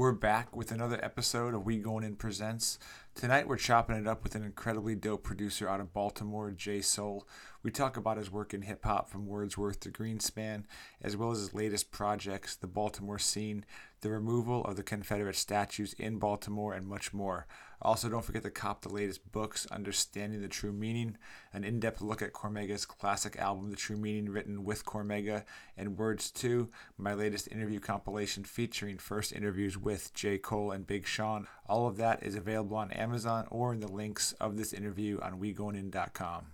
We're back with another episode of We Going In Presents. Tonight we're chopping it up with an incredibly dope producer out of Baltimore, J Soul. We talk about his work in hip hop from Wordsworth to Greenspan, as well as his latest projects, the Baltimore scene, the removal of the Confederate statues in Baltimore, and much more. Also, don't forget to cop the latest books, Understanding the True Meaning, an in depth look at Cormega's classic album, The True Meaning, written with Cormega, and Words 2, my latest interview compilation featuring first interviews with J. Cole and Big Sean. All of that is available on Amazon or in the links of this interview on WeGoingIn.com.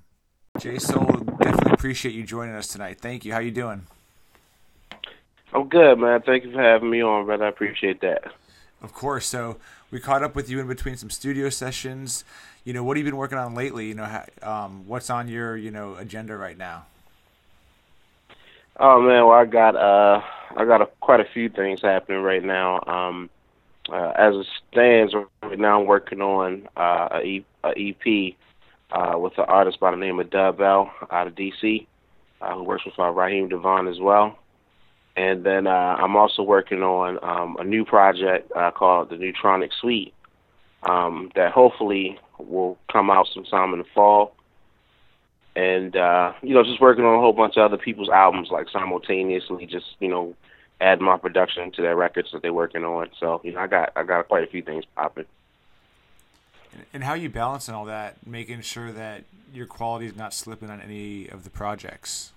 J Soul, definitely appreciate you joining us tonight. Thank you. How you doing? I'm good, man. Thank you for having me on, brother. I appreciate that. Of course. So we caught up with you in between some studio sessions. You know, what have you been working on lately? You know, um, what's on your you know agenda right now? Oh man, well I got uh I got a, quite a few things happening right now. Um, uh, as it stands right now, I'm working on uh, a, e- a EP uh, with an artist by the name of Dub L out of DC, uh, who works with uh, Raheem DeVaughn as well. And then uh, I'm also working on um, a new project uh, called the Neutronic Suite um, that hopefully will come out sometime in the fall. And uh, you know, just working on a whole bunch of other people's albums, like simultaneously, just you know, add my production to their records that they're working on. So you know, I got I got quite a few things popping. And how are you balancing all that, making sure that your quality is not slipping on any of the projects?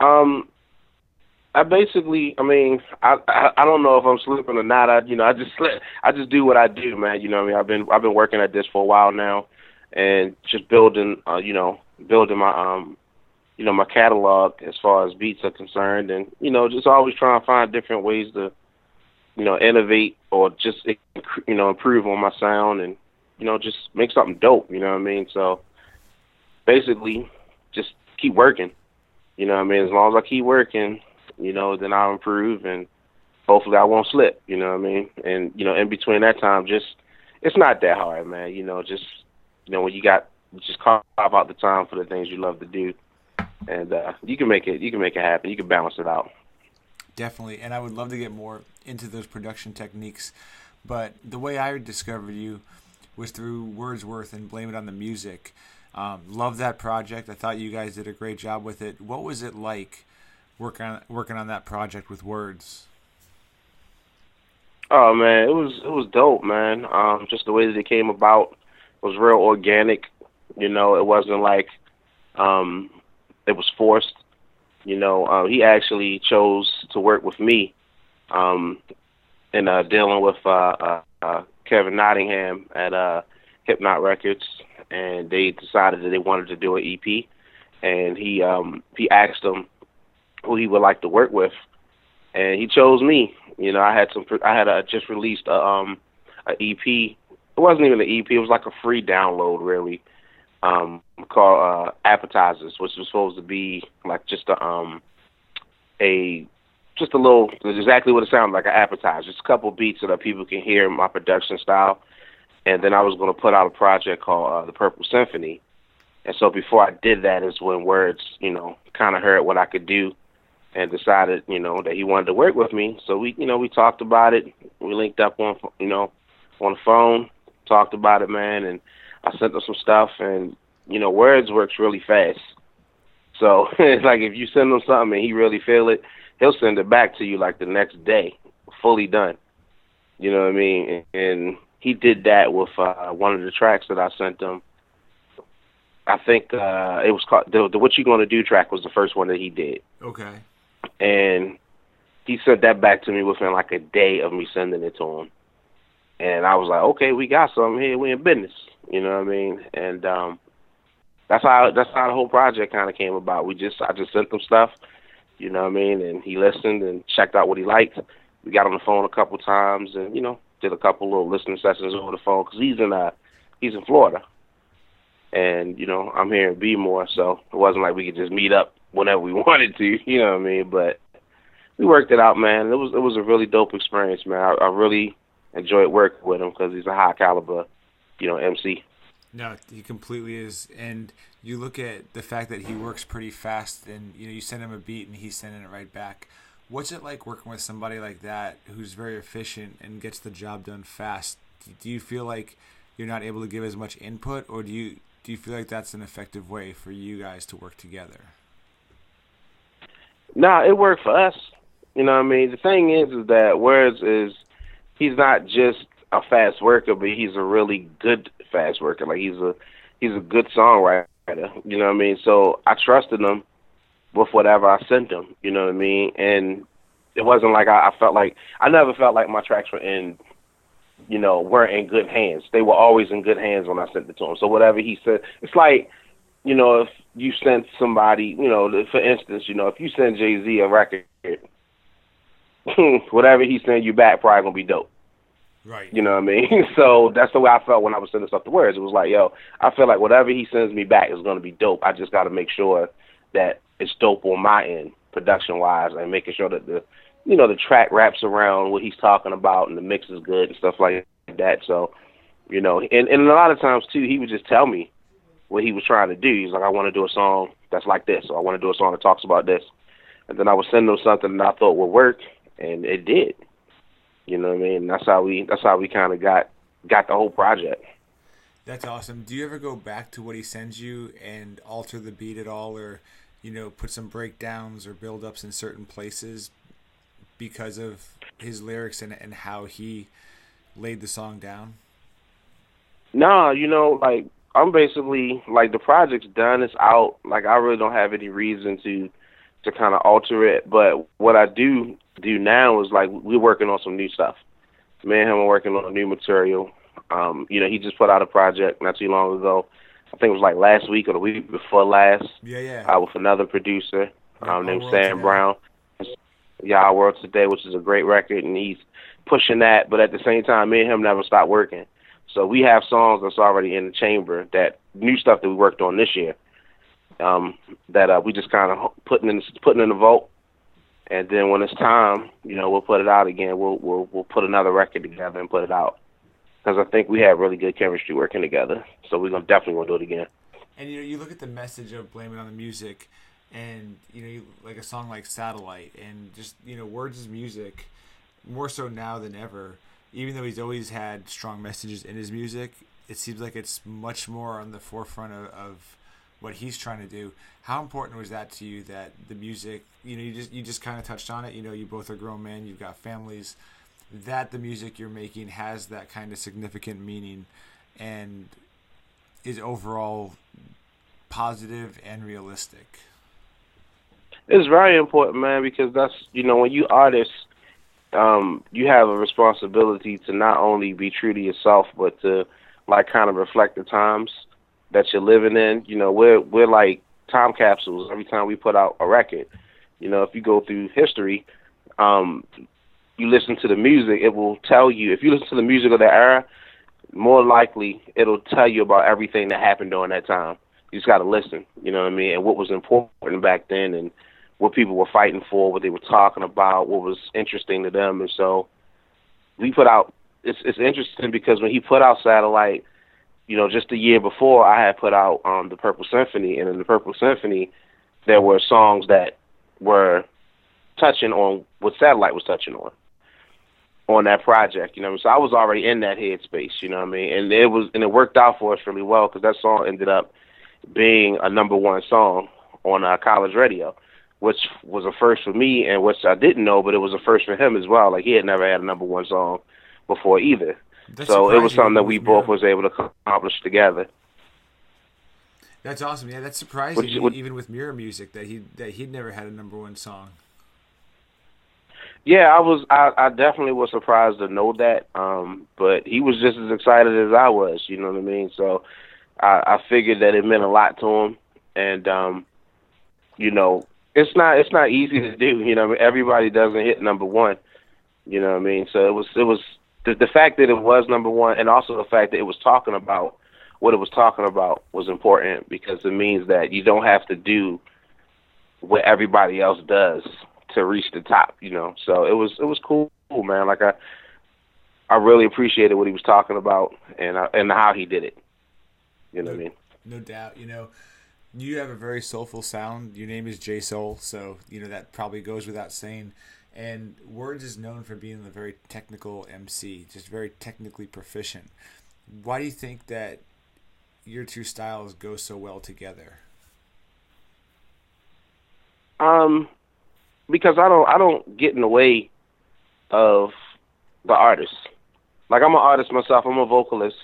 Um, I basically, I mean, I, I I don't know if I'm slipping or not. I you know I just I just do what I do, man. You know, I mean, I've been I've been working at this for a while now, and just building, uh, you know, building my um, you know, my catalog as far as beats are concerned, and you know, just always trying to find different ways to you know, innovate or just you know improve on my sound and you know just make something dope. You know what I mean? So basically, just keep working. You know what I mean? As long as I keep working, you know, then I'll improve and hopefully I won't slip. You know what I mean? And you know, in between that time, just it's not that hard, man. You know, just you know when you got just carve out the time for the things you love to do, and uh, you can make it. You can make it happen. You can balance it out. Definitely, and I would love to get more into those production techniques. But the way I discovered you was through Wordsworth and Blame It on the Music. Um, love that project. I thought you guys did a great job with it. What was it like working on working on that project with Words? Oh man, it was it was dope, man. Um, just the way that it came about was real organic. You know, it wasn't like um, it was forced. You know, uh, he actually chose to work with me um, and uh, dealing with uh, uh, uh, Kevin Nottingham at uh, HiPNOTT Records, and they decided that they wanted to do an EP, and he um, he asked them who he would like to work with, and he chose me. You know, I had some I had a, just released a um a EP. It wasn't even an EP. It was like a free download, really um, called uh, appetizers, which was supposed to be like just a um, a just a little exactly what it sounds like an appetizer, just a couple beats so that people can hear my production style. And then I was going to put out a project called uh, the Purple Symphony. And so before I did that is when Words, you know, kind of heard what I could do and decided, you know, that he wanted to work with me. So we, you know, we talked about it. We linked up on, you know, on the phone, talked about it, man, and I sent him some stuff, and you know, words works really fast. So it's like if you send him something and he really feel it, he'll send it back to you like the next day, fully done. You know what I mean? And he did that with uh, one of the tracks that I sent him. I think uh, it was called the, the "What You Gonna Do" track was the first one that he did. Okay. And he sent that back to me within like a day of me sending it to him. And I was like, okay, we got something here. We in business. You know what I mean? And um, that's how that's how the whole project kind of came about. We just I just sent him stuff. You know what I mean? And he listened and checked out what he liked. We got on the phone a couple times, and you know, did a couple little listening sessions over the phone because he's in uh he's in Florida, and you know I'm here in Bmore, so it wasn't like we could just meet up whenever we wanted to. You know what I mean? But we worked it out, man. It was it was a really dope experience, man. I, I really enjoyed working with him because he's a high caliber, you know, MC. No, he completely is. And you look at the fact that he works pretty fast, and you know, you send him a beat and he's sending it right back. What's it like working with somebody like that who's very efficient and gets the job done fast? Do you feel like you're not able to give as much input, or do you do you feel like that's an effective way for you guys to work together? Nah, it worked for us. You know what I mean? The thing is, is that Words is he's not just a fast worker, but he's a really good fast worker. Like he's a he's a good songwriter. You know what I mean? So I trusted him with whatever I sent him. You know what I mean? And it wasn't like I, I felt like I never felt like my tracks were in you know, weren't in good hands. They were always in good hands when I sent it to him. So whatever he said, it's like, you know, if you sent somebody, you know, for instance, you know, if you send Jay Z a record, whatever he send you back probably gonna be dope. Right. You know what I mean? so that's the way I felt when I was sending stuff to words. It was like, yo, I feel like whatever he sends me back is gonna be dope. I just gotta make sure that it's dope on my end, production wise, and making sure that the you know, the track wraps around what he's talking about and the mix is good and stuff like that. So, you know, and, and a lot of times too, he would just tell me what he was trying to do. He's like, I want to do a song that's like this, or I want to do a song that talks about this. And then I would send him something that I thought would work, and it did. You know what I mean? That's how we that's how we kind of got got the whole project. That's awesome. Do you ever go back to what he sends you and alter the beat at all, or you know, put some breakdowns or build ups in certain places because of his lyrics and, and how he laid the song down? No, you know, like I'm basically like the project's done, it's out. Like I really don't have any reason to to kind of alter it. But what I do do now is like we're working on some new stuff. Me and him are working on new material. Um, you know, he just put out a project not too long ago. I think it was like last week or the week before last. Yeah, yeah. Uh, with another producer um, named Sam Brown. Our World Today, which is a great record, and he's pushing that. But at the same time, me and him never stop working. So we have songs that's already in the chamber that new stuff that we worked on this year. Um, that uh, we just kind of putting in putting in the vault, and then when it's time, you know, we'll put it out again. We'll we'll we'll put another record together and put it out because I think we have really good chemistry working together. So we're gonna definitely gonna do it again. And you know, you look at the message of Blame It on the Music and you know like a song like satellite and just you know words is music more so now than ever even though he's always had strong messages in his music it seems like it's much more on the forefront of, of what he's trying to do. How important was that to you that the music you know you just you just kind of touched on it you know you both are grown men you've got families that the music you're making has that kind of significant meaning and is overall positive and realistic? It's very important, man, because that's you know when you artists, um, you have a responsibility to not only be true to yourself, but to like kind of reflect the times that you're living in. You know, we're we're like time capsules every time we put out a record. You know, if you go through history, um, you listen to the music, it will tell you. If you listen to the music of that era, more likely it'll tell you about everything that happened during that time. You just got to listen. You know what I mean? And what was important back then, and what people were fighting for, what they were talking about, what was interesting to them, and so we put out. It's it's interesting because when he put out Satellite, you know, just a year before, I had put out um, the Purple Symphony, and in the Purple Symphony, there were songs that were touching on what Satellite was touching on on that project. You know, so I was already in that headspace. You know what I mean? And it was and it worked out for us really well because that song ended up being a number one song on uh, college radio which was a first for me and which I didn't know, but it was a first for him as well. Like he had never had a number one song before either. That's so it was something that we both was able to accomplish together. That's awesome. Yeah, that's surprising. Which, which, even with Mirror Music, that he that he'd never had a number one song. Yeah, I was. I, I definitely was surprised to know that. Um, but he was just as excited as I was. You know what I mean? So I, I figured that it meant a lot to him, and um, you know, it's not it's not easy to do. You know, everybody doesn't hit number one. You know what I mean? So it was it was the, the fact that it was number one, and also the fact that it was talking about what it was talking about was important because it means that you don't have to do what everybody else does to reach the top. You know, so it was it was cool, man. Like I I really appreciated what he was talking about and uh, and how he did it. You know no, what I mean? No doubt. You know you have a very soulful sound. Your name is J Soul, so you know that probably goes without saying. And Words is known for being a very technical MC, just very technically proficient. Why do you think that your two styles go so well together? Um, because I don't I don't get in the way of the artist. Like I'm an artist myself. I'm a vocalist,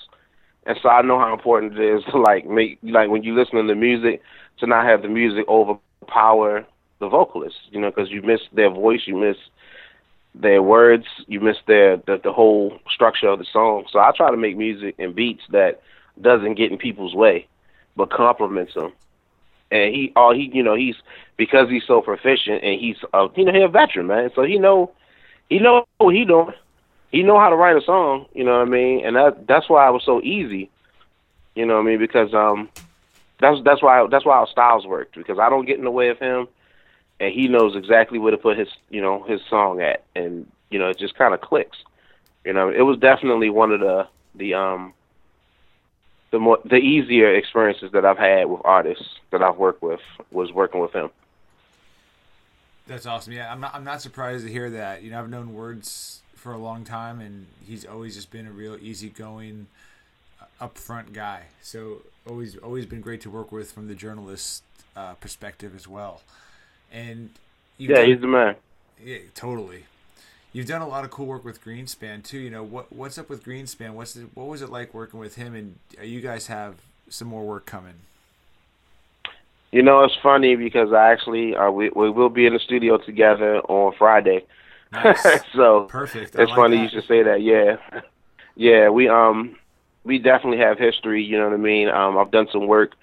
and so I know how important it is to like make like when you listen to music to not have the music overpower the vocalist. You know, because you miss their voice, you miss their words, you miss their the, the whole structure of the song. So I try to make music and beats that doesn't get in people's way, but complements them. And he, all he, you know, he's because he's so proficient and he's, uh, you know, he's a veteran, man. So he know, he know what he doing. He know how to write a song. You know what I mean? And that that's why it was so easy. You know what I mean? Because um, that's that's why that's why our styles worked because I don't get in the way of him, and he knows exactly where to put his you know his song at, and you know it just kind of clicks. You know, it was definitely one of the the um the more the easier experiences that I've had with artists that I've worked with was working with him. That's awesome. Yeah, I'm not I'm not surprised to hear that. You know, I've known Words for a long time, and he's always just been a real easygoing, uh, upfront guy. So always always been great to work with from the journalist uh, perspective as well. And yeah, done, he's the man. Yeah, totally. You've done a lot of cool work with Greenspan too. You know what what's up with Greenspan? What's what was it like working with him? And you guys have some more work coming. You know, it's funny because I actually uh, we we will be in the studio together on Friday. Nice. so perfect. I it's like funny that. you should say that. Yeah, yeah. We um we definitely have history. You know what I mean? Um, I've done some work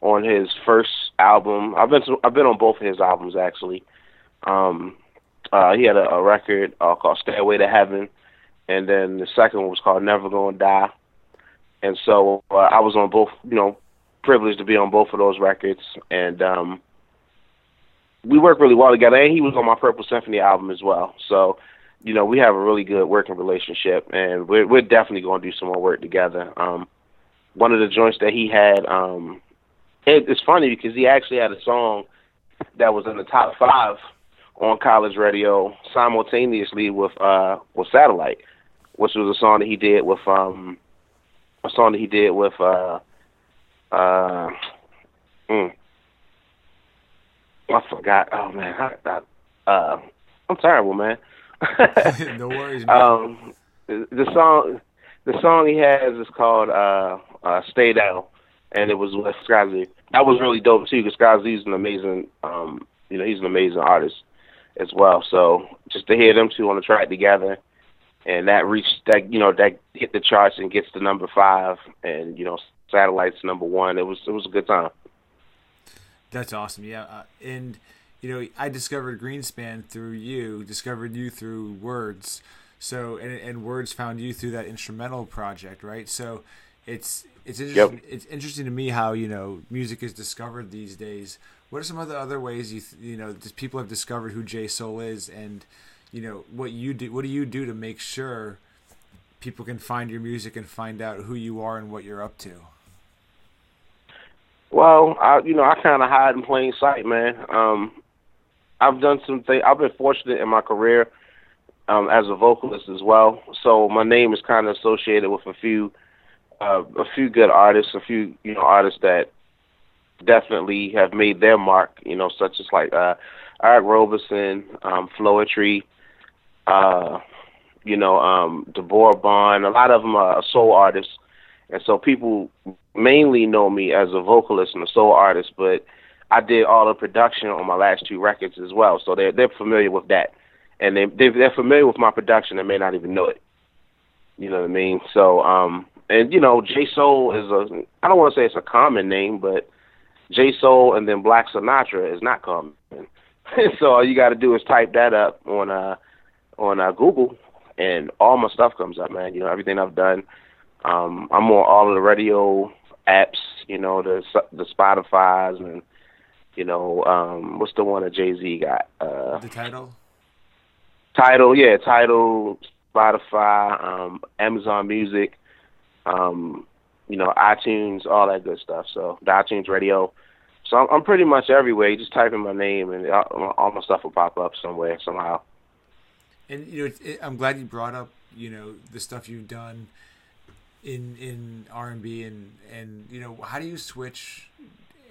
on his first album. I've been to, I've been on both of his albums actually. Um, uh, he had a, a record uh, called Stairway to Heaven, and then the second one was called Never Gonna Die. And so uh, I was on both, you know, privileged to be on both of those records, and um, we worked really well together. And he was on my Purple Symphony album as well. So, you know, we have a really good working relationship, and we're we're definitely going to do some more work together. Um, one of the joints that he had, um, it, it's funny because he actually had a song that was in the top five on college radio simultaneously with uh with Satellite, which was a song that he did with um a song that he did with uh uh mm, I forgot. Oh man, I, I, uh I'm terrible, man. no worries. Man. Um, the song the song he has is called uh uh Stay Down, and it was with Skyzoo. That was really dope too, because Skyzoo's an amazing um you know he's an amazing artist as well. So just to hear them two on the track together, and that reached that you know that hit the charts and gets to number five, and you know satellites number one. It was it was a good time. That's awesome. Yeah, uh, and you know I discovered Greenspan through you, discovered you through Words. So and and Words found you through that instrumental project, right? So it's it's interesting. Yep. It's interesting to me how you know music is discovered these days what are some other other ways you you know people have discovered who J Soul is, and you know what you do? What do you do to make sure people can find your music and find out who you are and what you're up to? Well, I you know I kind of hide in plain sight, man. Um, I've done some things. I've been fortunate in my career um, as a vocalist as well, so my name is kind of associated with a few uh, a few good artists, a few you know artists that definitely have made their mark, you know, such as like uh, Eric Roberson, um, Floetry, uh, you know, um, Deborah Bond. A lot of them are soul artists, and so people mainly know me as a vocalist and a soul artist. But I did all the production on my last two records as well, so they're they're familiar with that, and they they're familiar with my production and may not even know it. You know what I mean? So, um, and you know, J Soul is a I don't want to say it's a common name, but J Soul and then Black Sinatra is not common. so all you got to do is type that up on uh on uh, Google, and all my stuff comes up, man. You know everything I've done. Um, I'm on all of the radio apps. You know the the Spotify's and you know um, what's the one that Jay Z got? Uh, the Tidal. Tidal, yeah, Tidal, Spotify, um, Amazon Music. Um, you know, iTunes, all that good stuff. So the iTunes Radio. So I'm, I'm pretty much everywhere. You just type in my name and all, all my stuff will pop up somewhere somehow. And you know, it, it, I'm glad you brought up you know the stuff you've done in in R and B and and you know how do you switch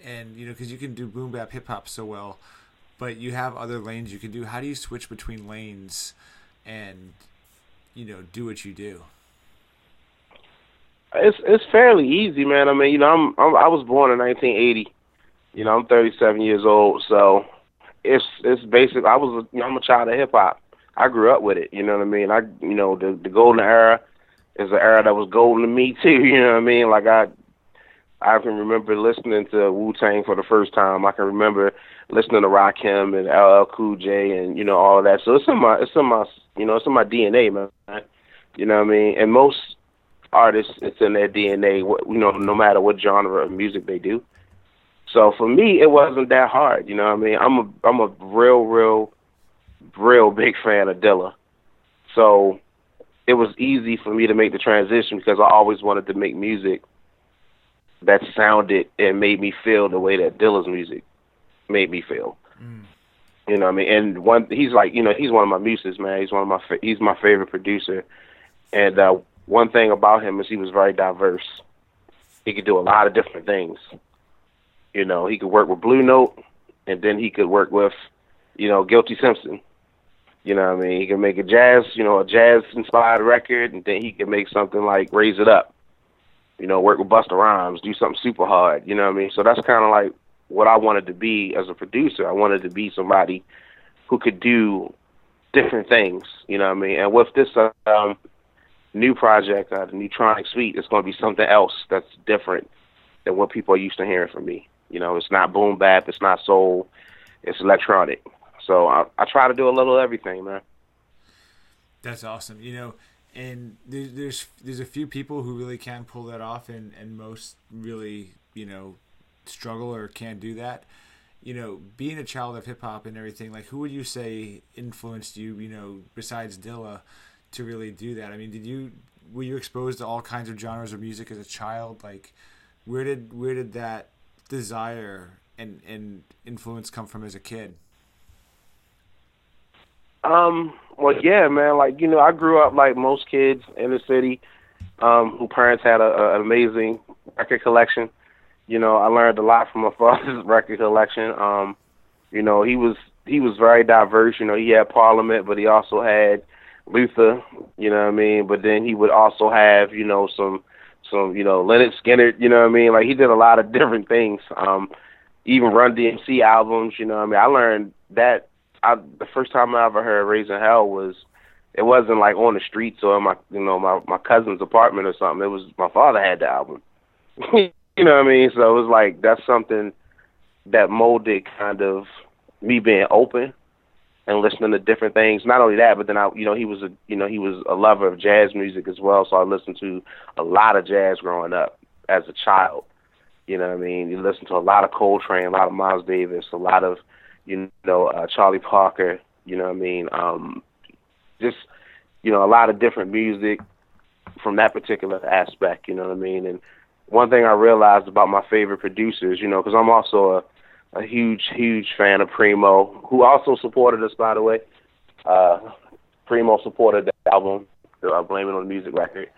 and you know because you can do boom bap hip hop so well, but you have other lanes you can do. How do you switch between lanes and you know do what you do? It's it's fairly easy, man. I mean, you know, I'm, I'm I was born in 1980. You know, I'm 37 years old, so it's it's basic. I was a, you know, I'm a child of hip hop. I grew up with it. You know what I mean? I you know the the golden era is an era that was golden to me too. You know what I mean? Like I I can remember listening to Wu Tang for the first time. I can remember listening to Rakim and LL Cool J and you know all that. So it's in my it's in my you know it's in my DNA, man. You know what I mean? And most artists, it's in their DNA. You know, no matter what genre of music they do. So for me, it wasn't that hard. You know what I mean? I'm a I'm a real real real big fan of Dilla. So it was easy for me to make the transition because I always wanted to make music that sounded and made me feel the way that Dilla's music made me feel. Mm. You know what I mean? And one he's like, you know, he's one of my muses, man. He's one of my fa- he's my favorite producer. And uh one thing about him is he was very diverse. He could do a lot of different things. You know, he could work with Blue Note and then he could work with, you know, Guilty Simpson. You know what I mean? He can make a jazz, you know, a jazz inspired record, and then he can make something like Raise It Up. You know, work with Busta Rhymes, do something super hard. You know what I mean? So that's kind of like what I wanted to be as a producer. I wanted to be somebody who could do different things. You know what I mean? And with this um, new project, uh, the Neutronic Suite, it's going to be something else that's different than what people are used to hearing from me. You know, it's not boom bap, it's not soul, it's electronic. So I, I try to do a little everything, man. That's awesome. You know, and there's, there's there's a few people who really can pull that off, and and most really you know struggle or can't do that. You know, being a child of hip hop and everything, like who would you say influenced you? You know, besides Dilla, to really do that. I mean, did you were you exposed to all kinds of genres of music as a child? Like, where did where did that desire and and influence come from as a kid? Um, well, yeah, man. Like you know, I grew up like most kids in the city, um, who parents had a, a, an amazing record collection. You know, I learned a lot from my father's record collection. Um, you know, he was he was very diverse. You know, he had Parliament, but he also had Luther. You know what I mean? But then he would also have you know some some you know Lynyrd Skynyrd. You know what I mean? Like he did a lot of different things. Um, even Run DMC albums. You know what I mean? I learned that I the first time I ever heard Raising Hell was it wasn't like on the streets or in my you know my my cousin's apartment or something. It was my father had the album. you know what I mean? So it was like that's something that molded kind of me being open and listening to different things. Not only that, but then I you know he was a you know he was a lover of jazz music as well. So I listened to a lot of jazz growing up as a child. You know what I mean? You listen to a lot of Coltrane, a lot of Miles Davis, a lot of you know, uh, Charlie Parker, you know what I mean? Um, just, you know, a lot of different music from that particular aspect, you know what I mean? And one thing I realized about my favorite producers, you know, because I'm also a, a huge, huge fan of Primo, who also supported us, by the way. Uh, Primo supported the album, so I Blame It on the Music record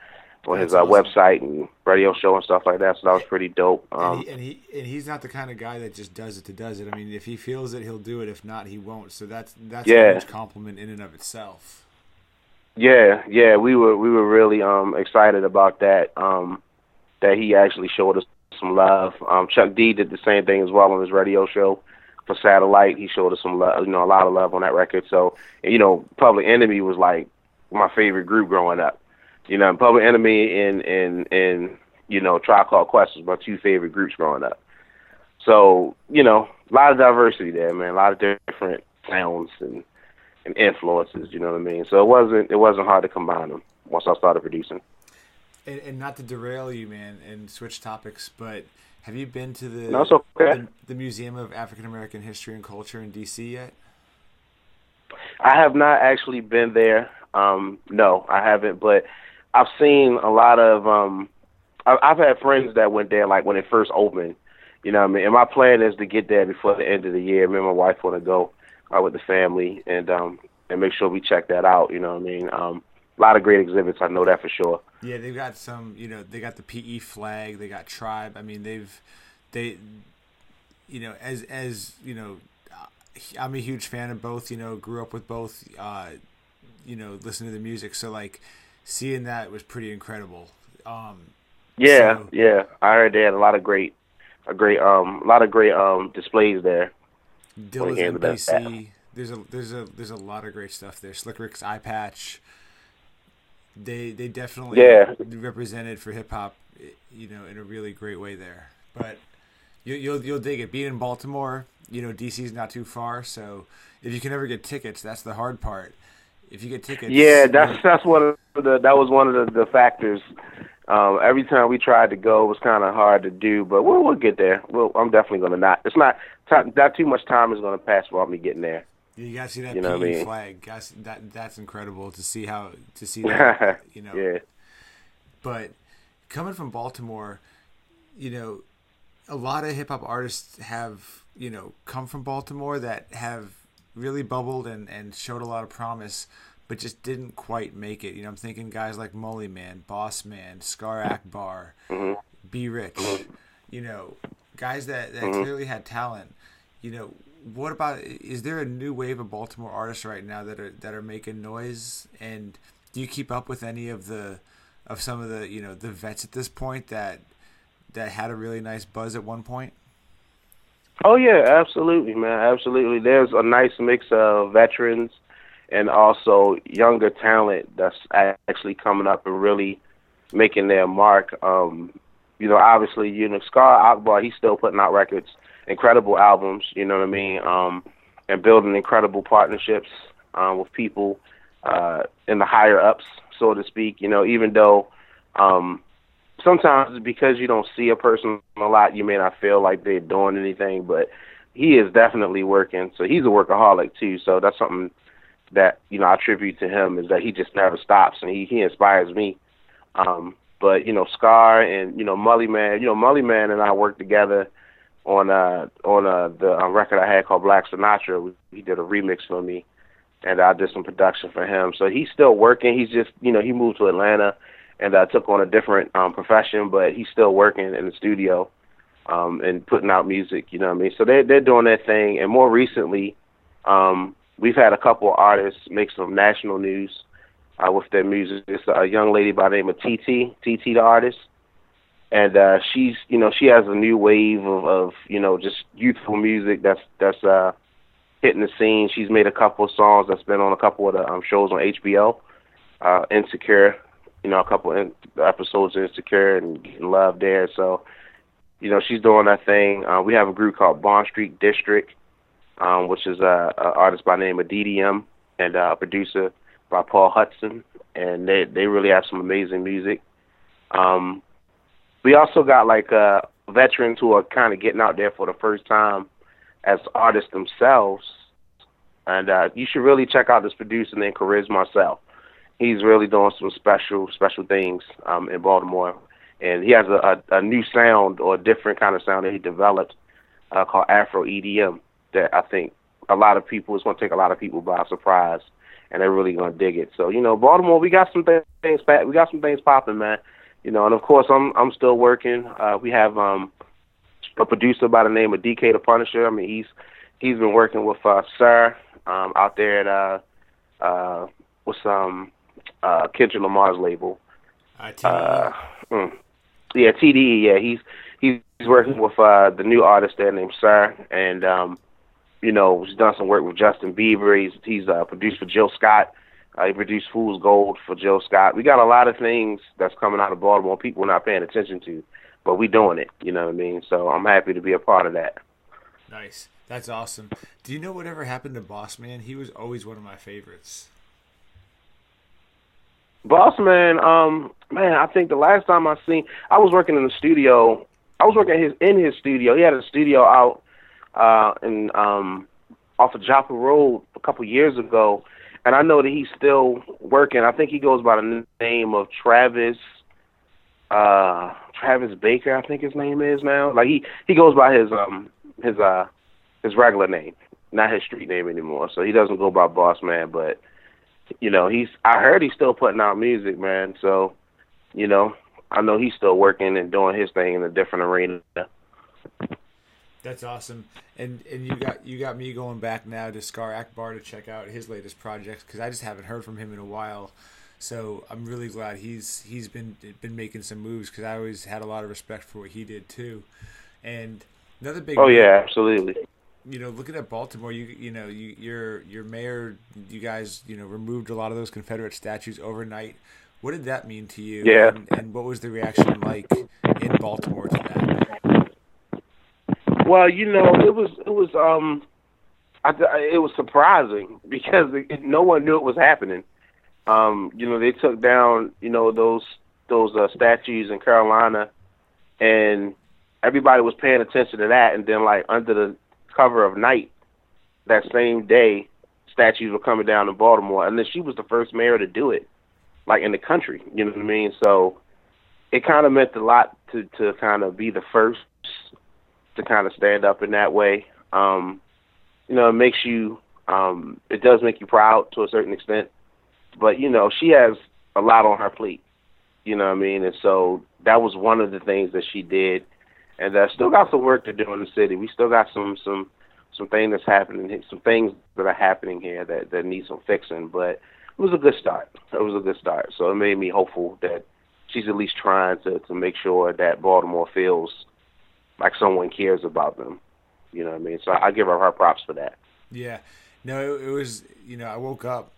on his uh, awesome. website and radio show and stuff like that. So that was pretty dope. Um, and, he, and, he, and he's not the kind of guy that just does it to does it. I mean, if he feels it, he'll do it. If not, he won't. So that's that's yeah. a huge compliment in and of itself. Yeah, yeah, we were we were really um excited about that. Um, that he actually showed us some love. Um, Chuck D did the same thing as well on his radio show for Satellite. He showed us some love, you know, a lot of love on that record. So, you know, Public Enemy was like my favorite group growing up. You know, Public Enemy and and and you know, Tribe Called Quest was my two favorite groups growing up. So you know, a lot of diversity there, man. A lot of different sounds and and influences. You know what I mean? So it wasn't it wasn't hard to combine them once I started producing. And, and not to derail you, man, and switch topics, but have you been to the no, okay. the, the Museum of African American History and Culture in D.C. yet? I have not actually been there. Um, no, I haven't, but I've seen a lot of um I, I've had friends that went there like when it first opened. You know what I mean? And my plan is to get there before the end of the year. Me and my wife want to go uh, with the family and um and make sure we check that out. You know what I mean? Um, a lot of great exhibits. I know that for sure. Yeah, they've got some. You know, they got the PE flag. They got Tribe. I mean, they've they, you know, as as you know, I'm a huge fan of both. You know, grew up with both. Uh, you know, listen to the music. So like, seeing that was pretty incredible. Um, yeah, so, yeah. I heard they had a lot of great, a great, um, a lot of great um displays there. Dilla's MPC. There's a there's a there's a lot of great stuff there. Slick Rick's eye patch. They they definitely yeah. represented for hip hop, you know, in a really great way there. But you, you'll you'll dig it. Being in Baltimore, you know, DC's not too far, so if you can ever get tickets, that's the hard part. If you get tickets, yeah, that's that's one of the that was one of the, the factors. Um, every time we tried to go, it was kind of hard to do, but we'll we'll get there. We'll, I'm definitely gonna not. It's not not too much time is gonna pass without me getting there. You gotta see that you know I mean? flag. Guys, that that's incredible to see how to see that. you know. Yeah. But coming from Baltimore, you know, a lot of hip hop artists have you know come from Baltimore that have really bubbled and and showed a lot of promise, but just didn't quite make it. You know, I'm thinking guys like Mullyman, Boss Man, Skarr Akbar, mm-hmm. B Rich. Mm-hmm. You know, guys that that mm-hmm. clearly had talent. You know, what about is there a new wave of Baltimore artists right now that are that are making noise? And do you keep up with any of the of some of the you know the vets at this point that that had a really nice buzz at one point? Oh yeah, absolutely, man, absolutely. There's a nice mix of veterans and also younger talent that's actually coming up and really making their mark. Um, you know, obviously, you know, Skarr Akbar, he's still putting out records incredible albums, you know what I mean, um, and building incredible partnerships um, with people uh, in the higher ups, so to speak. You know, even though um, sometimes because you don't see a person a lot, you may not feel like they're doing anything, but he is definitely working. So he's a workaholic too. So that's something that you know I attribute to him is that he just never stops and he he inspires me. Um, but you know, Skarr and you know Mullyman, you know Mullyman and I work together on uh on uh the uh, record I had called Black Sinatra. He did a remix for me, and I did some production for him. So he's still working. He's just you know he moved to Atlanta, and uh, took on a different um profession, but he's still working in the studio, um and putting out music. You know what I mean? So they they're doing their thing. And more recently, um we've had a couple of artists make some national news uh, with their music. It's a young lady by the name of TT, TT the artist and uh she's you know she has a new wave of, of you know just youthful music that's that's uh hitting the scene she's made a couple of songs that's been on a couple of the um, shows on hbo uh insecure you know a couple of episodes of insecure and getting love there so you know she's doing that thing uh we have a group called bond street district um which is a, a artist by name of ddm and a producer by paul hudson and they they really have some amazing music um we also got like uh, veterans who are kind of getting out there for the first time as artists themselves. And uh, you should really check out this producer named Charisma Marcel. He's really doing some special, special things um, in Baltimore. And he has a, a, a new sound or a different kind of sound that he developed uh, called Afro EDM that I think a lot of people, it's going to take a lot of people by surprise and they're really going to dig it. So, you know, Baltimore, we got some things, we got some things popping, man you know, and of course I'm I'm still working. Uh, we have um, a producer by the name of DK the Punisher. I mean, he's he's been working with uh, Sir um, out there at uh, uh, uh, Kendrick Lamar's label. Uh, mm, yeah, TDE. Yeah, he's he's working with uh, the new artist there named Sir, and um, you know, he's done some work with Justin Bieber. He's he's uh, produced for Jill Scott. Uh, he produced Fool's Gold for Jill Scott. We got a lot of things that's coming out of Baltimore people are not paying attention to, but we doing it. You know what I mean? So I'm happy to be a part of that. Nice. That's awesome. Do you know whatever happened to Boss Man? He was always one of my favorites. Boss Man, um, man, I think the last time I seen, I was working in the studio. I was working his in his studio. He had a studio out uh, in um, off of Joppa Road a couple years ago, and I know that he's still working. I think he goes by the name of Travis uh Travis Baker, I think his name is now. Like he he goes by his um his uh his regular name. not his street name anymore. So he doesn't go by Boss Man, but you know, he's I heard he's still putting out music, man. So, you know, I know he's still working and doing his thing in a different arena. That's awesome, and and you got you got me going back now to Skarr Akbar to check out his latest projects because I just haven't heard from him in a while. So I'm really glad he's he's been been making some moves because I always had a lot of respect for what he did too. And another big oh yeah, absolutely. You know, looking at Baltimore, you you know you your your mayor, you guys you know removed a lot of those Confederate statues overnight. What did that mean to you? Yeah. And, and what was the reaction like in Baltimore to that? Well, you know, it was it was um, I, it was surprising because it, no one knew it was happening. Um, you know, they took down you know those those uh, statues in Carolina, and everybody was paying attention to that. And then, like under the cover of night, that same day, statues were coming down in Baltimore, and then she was the first mayor to do it, like in the country. You know what I mean? So it kind of meant a lot to to kind of be the first to kind of stand up in that way. Um, you know, it makes you, um, it does make you proud to a certain extent, but you know, she has a lot on her plate. You know what I mean? And so that was one of the things that she did, and uh, still got some work to do in the city. We still got some some some things that's happening, some things that are happening here that that need some fixing. But it was a good start. It was a good start. So it made me hopeful that she's at least trying to to make sure that Baltimore feels like someone cares about them. You know what I mean? So I give her her props for that. Yeah. No, it, it was, you know, I woke up,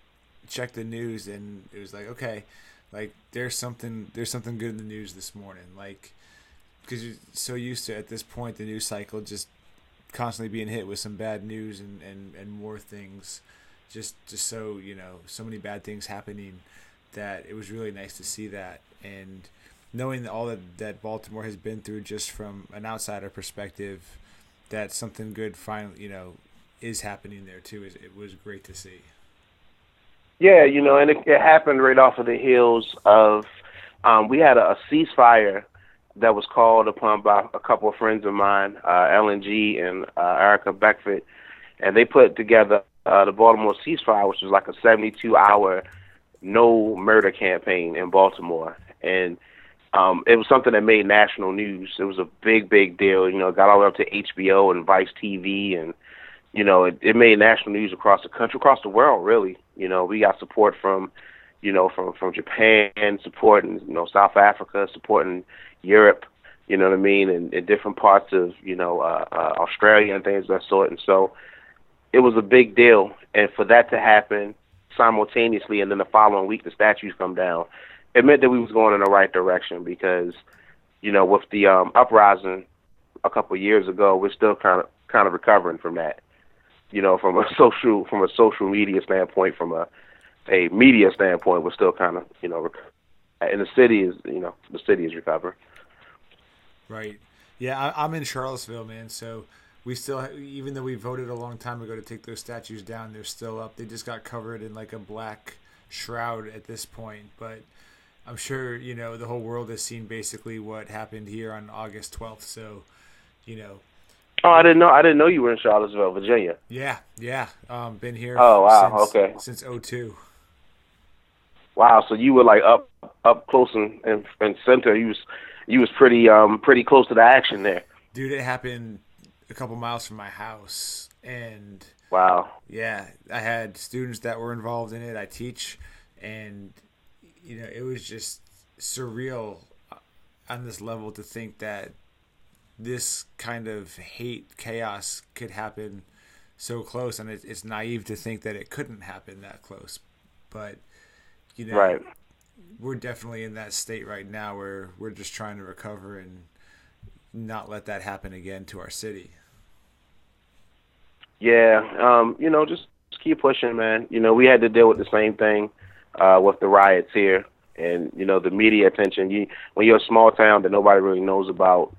checked the news, and it was like, okay, like there's something, there's something good in the news this morning. Like, because you're so used to at this point the news cycle just constantly being hit with some bad news and, and, and more things just just so you know so many bad things happening that it was really nice to see that and knowing all that, that Baltimore has been through just from an outsider perspective, that something good finally, you know, is happening there too. Is it was great to see. Yeah, you know, and it, it happened right off of the heels of um, we had a, a ceasefire that was called upon by a couple of friends of mine, uh, Ellen G and uh, Erricka Bridgeford, and they put together uh, the Baltimore ceasefire, which was like a 72 hour no murder campaign in Baltimore. And um, it was something that made national news. It was a big, big deal. You know, got all the way up to HBO and Vice TV, and you know, it, it made national news across the country, across the world. Really, you know, we got support from, you know, from from Japan, supporting you know South Africa, supporting Europe. You know what I mean, and in different parts of you know uh, uh, Australia and things of that sort. And so, it was a big deal. And for that to happen simultaneously, and then the following week the statues come down it meant that we was going in the right direction because, you know, with the um, uprising a couple of years ago, we're still kind of kind of recovering from that. You know, from a social from a social media standpoint, from a a media standpoint, we're still kind of you know, and the city is you know the city is recovering. Right. Yeah, I, I'm in Charlottesville, man. So we still, even though we voted a long time ago to take those statues down, they're still up. They just got covered in like a black shroud at this point, but I'm sure you know the whole world has seen basically what happened here on August 12th. So, you know. Oh, I didn't know. I didn't know you were in Charlottesville, Virginia. Yeah, yeah. Um, been here. Oh wow. Since, okay. Since 02. Wow. So you were like up, up close and and, and center. You was you was pretty um pretty close to the action there. Dude, it happened a couple miles from my house, and wow. Yeah, I had students that were involved in it. I teach, and you know, it was just surreal on this level to think that this kind of hate chaos could happen so close and it, it's naive to think that it couldn't happen that close but you know right. We're definitely in that state right now where we're just trying to recover and not let that happen again to our city yeah um you know just keep pushing man you know we had to deal with the same thing uh, with the riots here, and you know the media attention. You when you're a small town that nobody really knows about,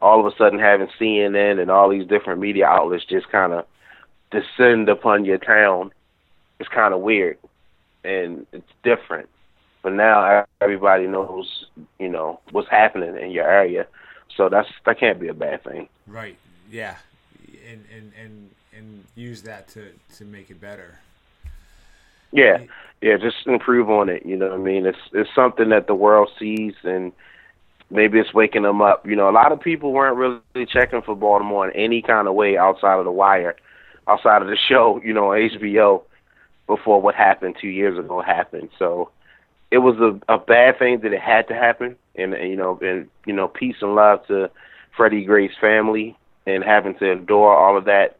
all of a sudden having CNN and all these different media outlets just kind of descend upon your town, it's kind of weird, and it's different. But now everybody knows, you know, what's happening in your area, so that's that can't be a bad thing. Right. Yeah. And and and and use that to to make it better. Yeah, yeah, just improve on it. You know what I mean? It's it's something that the world sees, and maybe it's waking them up. You know, a lot of people weren't really checking for Baltimore in any kind of way outside of the wire, outside of the show. You know, HBO before what happened two years ago happened. So it was a, a bad thing that it had to happen, and, and you know, and you know, peace and love to Freddie Gray's family and having to endure all of that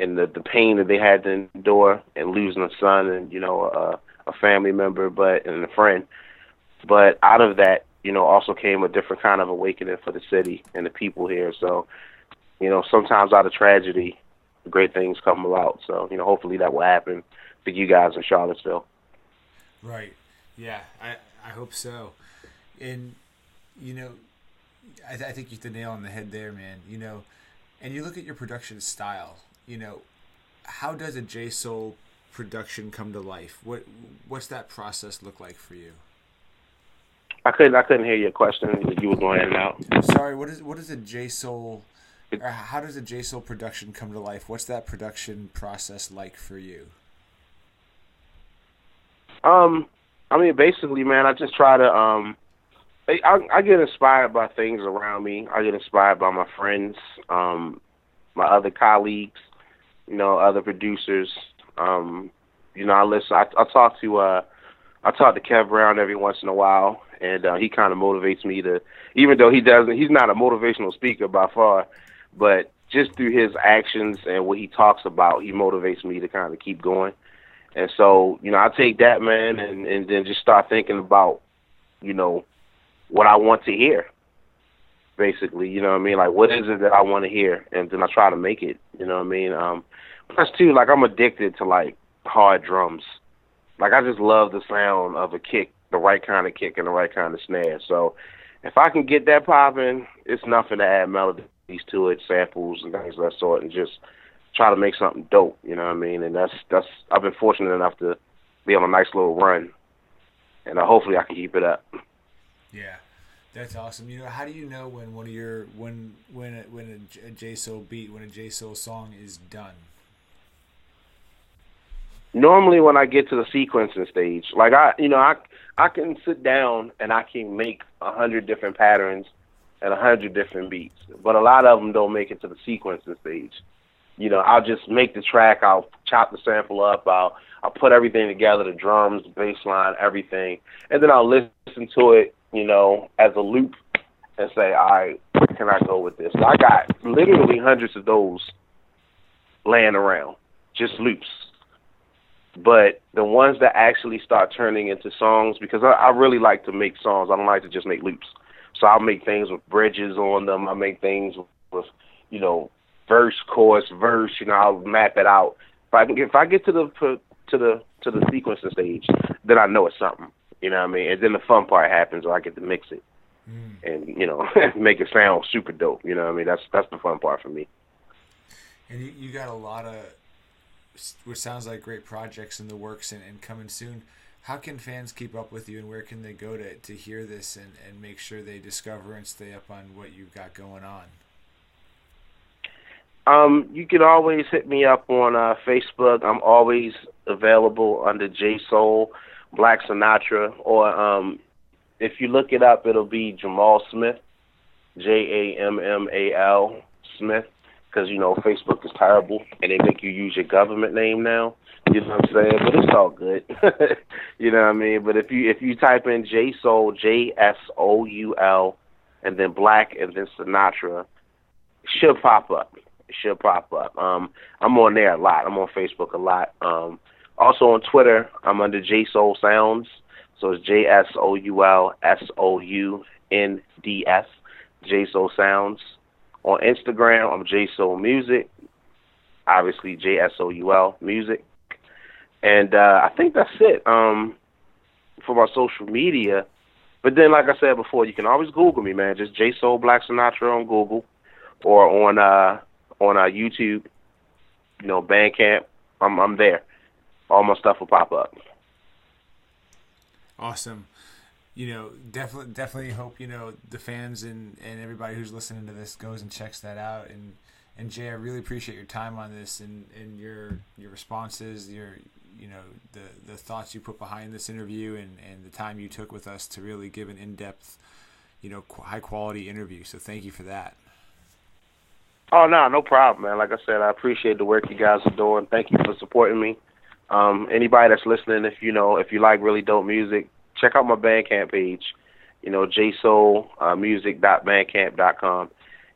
and the the pain that they had to endure and losing a son and you know a, a family member, but and a friend. But out of that, you know, also came a different kind of awakening for the city and the people here. So, you know, sometimes out of tragedy, great things come about. So, you know, hopefully that will happen for you guys in Charlottesville. Right. Yeah, I I hope so. And you know, I, th- I think you hit the nail on the head there, man. You know, and you look at your production style. You know, how does a J Soul production come to life? What what's that process look like for you? I couldn't I couldn't hear your question. You were going in and out. Sorry. What is what is a J Soul? How does a J Soul production come to life? What's that production process like for you? Um, I mean, basically, man, I just try to um, I, I get inspired by things around me. I get inspired by my friends, um, my other colleagues, you know, other producers. Um, you know, I listen. I, I talk to uh, I talk to Kev Brown every once in a while, and uh, he kind of motivates me to, even though he doesn't, he's not a motivational speaker by far, but just through his actions and what he talks about, he motivates me to kind of keep going. And so, you know, I take that man and and then just start thinking about, you know, what I want to hear. Basically, you know what I mean? Like what is it that I want to hear? And then I try to make it, you know what I mean? Um plus too, like I'm addicted to like hard drums. Like I just love the sound of a kick, the right kind of kick and the right kind of snare. So if I can get that popping, it's nothing to add melodies to it, samples and things of that sort and just try to make something dope, you know what I mean? And that's that's I've been fortunate enough to be on a nice little run. And uh, hopefully I can keep it up. Yeah, that's awesome. You know, how do you know when one of your when when a, when a, a J Soul beat, when a J Soul song is done? Normally, when I get to the sequencing stage, like I, you know, I I can sit down and I can make a hundred different patterns and a hundred different beats, but a lot of them don't make it to the sequencing stage. You know, I'll just make the track, I'll chop the sample up, I'll I'll put everything together, the drums, the bass line, everything, and then I'll listen to it you know, as a loop and say, all right, where can I go with this? So I got literally hundreds of those laying around, just loops. But the ones that actually start turning into songs, because I, I really like to make songs. I don't like to just make loops. So I'll make things with bridges on them. I make things with, you know, verse, chorus, verse. You know, I'll map it out. If I if I get to the to the to the sequencing stage, then I know it's something. You know what I mean? And then the fun part happens where I get to mix it mm. and you know make it sound super dope. You know what I mean? That's that's the fun part for me. And you, you got a lot of what sounds like great projects in the works and, and coming soon. How can fans keep up with you and where can they go to, to hear this and, and make sure they discover and stay up on what you've got going on? Um, you can always hit me up on uh, Facebook. I'm always available under J Soul. Black Sinatra, or um, if you look it up, it'll be Jammal Smith, J A M M A L Smith, because you know Facebook is terrible and they make you use your government name now. You know what I'm saying? But it's all good. you know what I mean? But if you if you type in J Soul J S O U L and then Black and then Sinatra, it should pop up. Should pop up. Um, I'm on there a lot. I'm on Facebook a lot. Um, also on Twitter, I'm under J Soul Sounds. So it's J S O U L S O U N D S, J Soul Sounds. On Instagram, I'm J Soul Music. Obviously, J S O U L Music. And uh, I think that's it um, for my social media. But then, like I said before, you can always Google me, man. Just J Soul Black Sinatra on Google or on uh, on our YouTube. You know, Bandcamp. I'm I'm there all my stuff will pop up. Awesome. You know, definitely, definitely hope you know the fans and and everybody who's listening to this goes and checks that out and And Jay, I really appreciate your time on this and, and your your responses, your you know the the thoughts you put behind this interview and, and the time you took with us to really give an in depth, you know, high quality interview. So thank you for that. Oh no, no problem, man. Like I said, I appreciate the work you guys are doing. Thank you for supporting me. Um, anybody that's listening, if you know, if you like really dope music, check out my Bandcamp page. You know, jsoulmusic.bandcamp.com.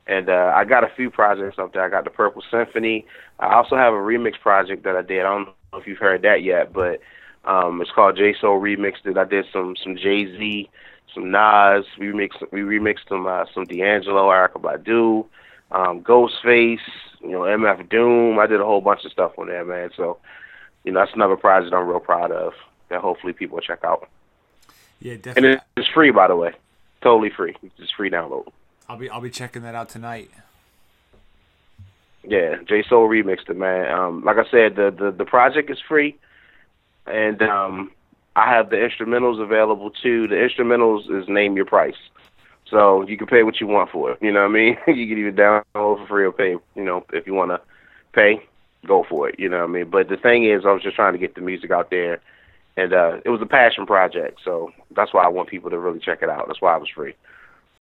And uh, I got a few projects up there. I got the Purple Symphony. I also have a remix project that I did. I don't know if you've heard that yet, but um, it's called J Soul Remixed. It. I did some some Jay Z, some Nas. We remixed we remixed some uh, some D'Angelo, Erykah Badu, um, Ghostface, you know, MF Doom. I did a whole bunch of stuff on there, man. So, you know, that's another project I'm real proud of that hopefully people will check out. Yeah, definitely. And it's free, by the way, totally free. It's free download. I'll be I'll be checking that out tonight. Yeah, J Soul remixed it, man. Um, like I said, the, the the project is free, and um, I have the instrumentals available too. The instrumentals is name your price, so you can pay what you want for it. You know what I mean? you can either download for free or pay. You know, if you want to pay, go for it. You know what I mean? But the thing is, I was just trying to get the music out there and uh, it was a passion project. So that's why I want people to really check it out. That's why it was free.